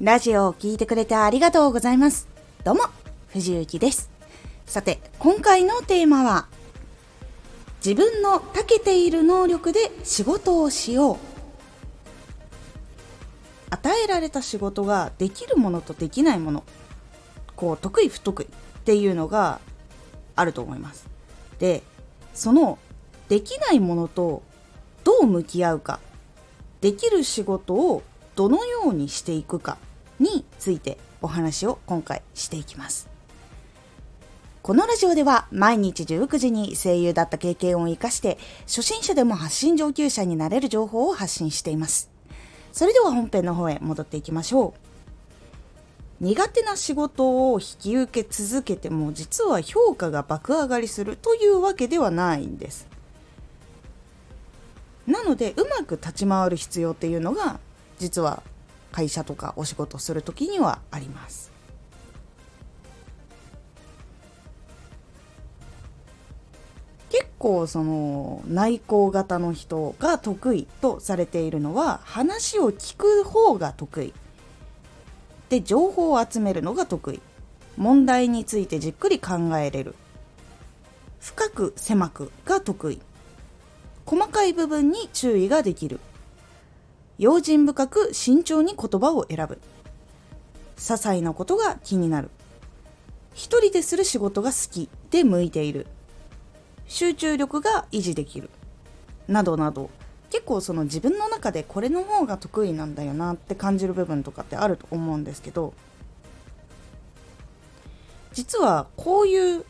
ラジオを聴いてくれてありがとうございます。どうも、藤幸です。さて、今回のテーマは、自分の長けている能力で仕事をしよう。与えられた仕事ができるものとできないもの、こう、得意不得意っていうのがあると思います。で、その、できないものとどう向き合うか、できる仕事をどのようにしていくかについてお話を今回していきます。このラジオでは毎日19時に声優だった経験を活かして初心者でも発信上級者になれる情報を発信しています。それでは本編の方へ戻っていきましょう。苦手な仕事を引き受け続けても実は評価が爆上がりするというわけではないんです。なのでうまく立ち回る必要っていうのが実は会社とかお仕事する時にはあります。結構その内向型の人が得意とされているのは話を聞く方が得意。で情報を集めるのが得意。問題についてじっくり考えれる。深く狭くが得意。細かい部分に注意ができる。用心深く慎重に言葉を選ぶ。些細なことが気になる。一人でする仕事が好きで向いている。集中力が維持できる。などなど。結構その自分の中でこれの方が得意なんだよなって感じる部分とかってあると思うんですけど。実はこういう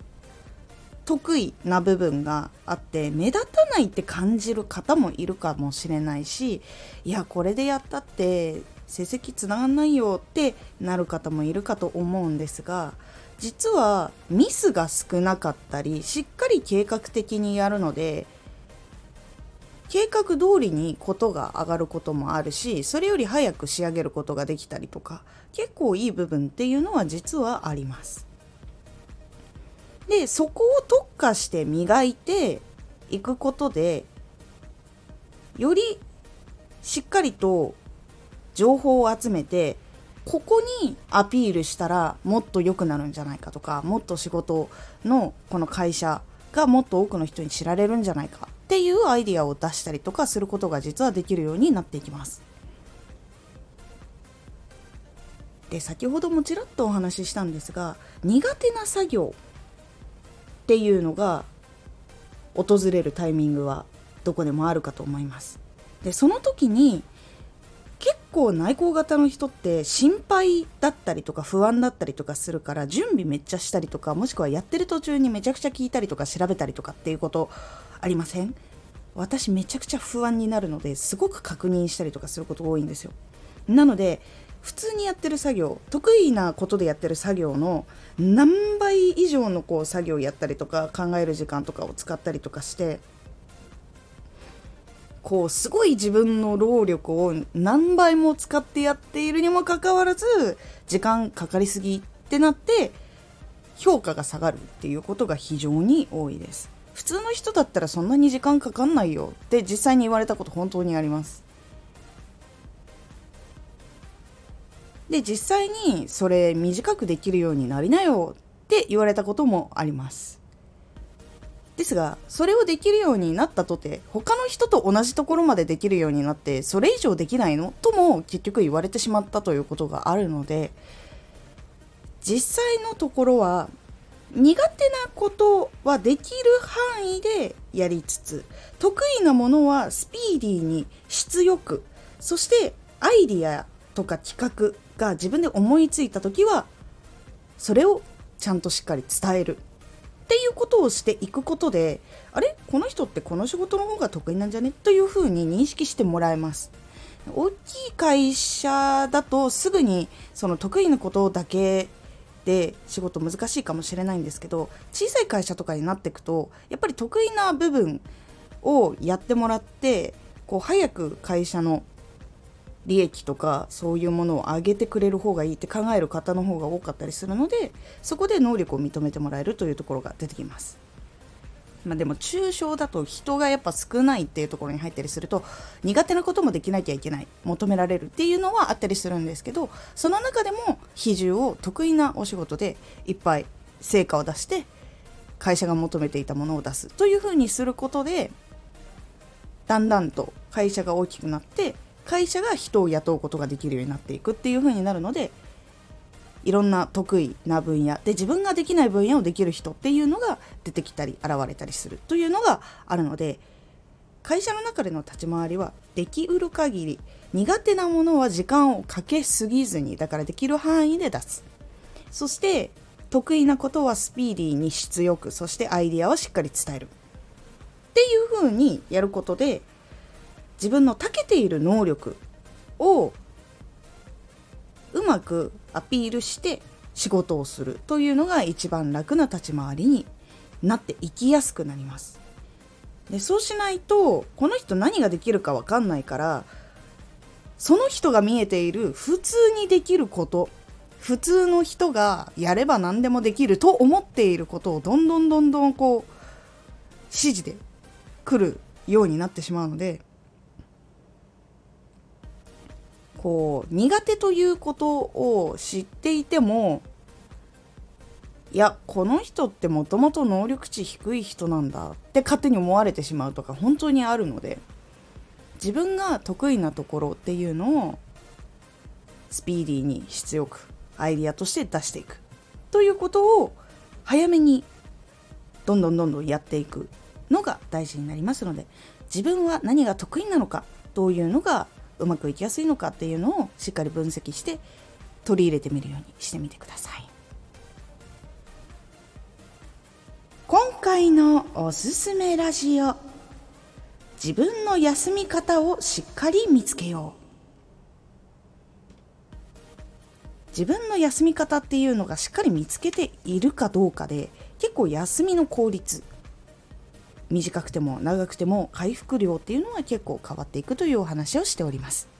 得意な部分があって目立たないって感じる方もいるかもしれないしいやこれでやったって成績つながんないよってなる方もいるかと思うんですが実はミスが少なかったりしっかり計画的にやるので計画通りにことが上がることもあるしそれより早く仕上げることができたりとか結構いい部分っていうのは実はあります。でそこを特化して磨いていくことでよりしっかりと情報を集めてここにアピールしたらもっと良くなるんじゃないかとかもっと仕事のこの会社がもっと多くの人に知られるんじゃないかっていうアイディアを出したりとかすることが実はできるようになっていきます。で先ほどもちらっとお話ししたんですが苦手な作業っていうのが訪れるタイミングはどこでもあるかと思います。でその時に結構内向型の人って心配だったりとか不安だったりとかするから準備めっちゃしたりとかもしくはやってる途中にめちゃくちゃ聞いたりとか調べたりとかっていうことありません？私めちゃくちゃ不安になるのですごく確認したりとかすること多いんですよ。なので普通にやってる作業得意なことでやってる作業の何倍以上のこう作業やったりとか考える時間とかを使ったりとかしてこうすごい自分の労力を何倍も使ってやっているにもかかわらず時間かかりすぎってなって評価が下がるっていうことが非常に多いです。普通の人だったらそんなに時間かかんないよって実際に言われたこと本当にあります。で実際にそれ短くできるようになりなよって言われたこともあります。ですがそれをできるようになったとて他の人と同じところまでできるようになってそれ以上できないの？とも結局言われてしまったということがあるので実際のところは苦手なことはできる範囲でやりつつ得意なものはスピーディーに質よくそしてアイディアとか企画が自分で思いついた時はそれをちゃんとしっかり伝えるっていうことをしていくことであれ？この人ってこの仕事の方が得意なんじゃね？というふうに認識してもらえます。大きい会社だとすぐにその得意なことだけで仕事難しいかもしれないんですけど小さい会社とかになっていくとやっぱり得意な部分をやってもらってこう早く会社の利益とかそういうものを上げてくれる方がいいって考える方の方が多かったりするのでそこで能力を認めてもらえるというところが出てきます。まあ、でも抽象だと人がやっぱ少ないっていうところに入ったりすると苦手なこともできなきゃいけない求められるっていうのはあったりするんですけどその中でも比重を得意なお仕事でいっぱい成果を出して会社が求めていたものを出すというふうにすることでだんだんと会社が大きくなって会社が人を雇うことができるようになっていくっていうふうになるのでいろんな得意な分野で自分ができない分野をできる人っていうのが出てきたり現れたりするというのがあるので会社の中での立ち回りはできうる限り苦手なものは時間をかけすぎずにだからできる範囲で出す。そして得意なことはスピーディーに質よくそしてアイディアはしっかり伝える。っていう風にやることで自分の長けている能力をうまくアピールして仕事をするというのが一番楽な立ち回りになっていきやすくなります。でそうしないとこの人何ができるか分かんないからその人が見えている普通にできること普通の人がやれば何でもできると思っていることをどんどんどんどんこう指示で来るようになってしまうのでこう苦手ということを知っていてもいやこの人ってもともと能力値低い人なんだって勝手に思われてしまうとか本当にあるので自分が得意なところっていうのをスピーディーに質よくアイディアとして出していくということを早めにどんどんどんどんやっていくのが大事になりますので自分は何が得意なのかどういうのがうまくいきやすいのかっていうのをしっかり分析して取り入れてみるようにしてみてください。今回のおすすめラジオ自分の休み方をしっかり見つけよう。自分の休み方っていうのがしっかり見つけているかどうかで結構休みの効率短くても長くても回復量っていうのは結構変わっていくというお話をしております。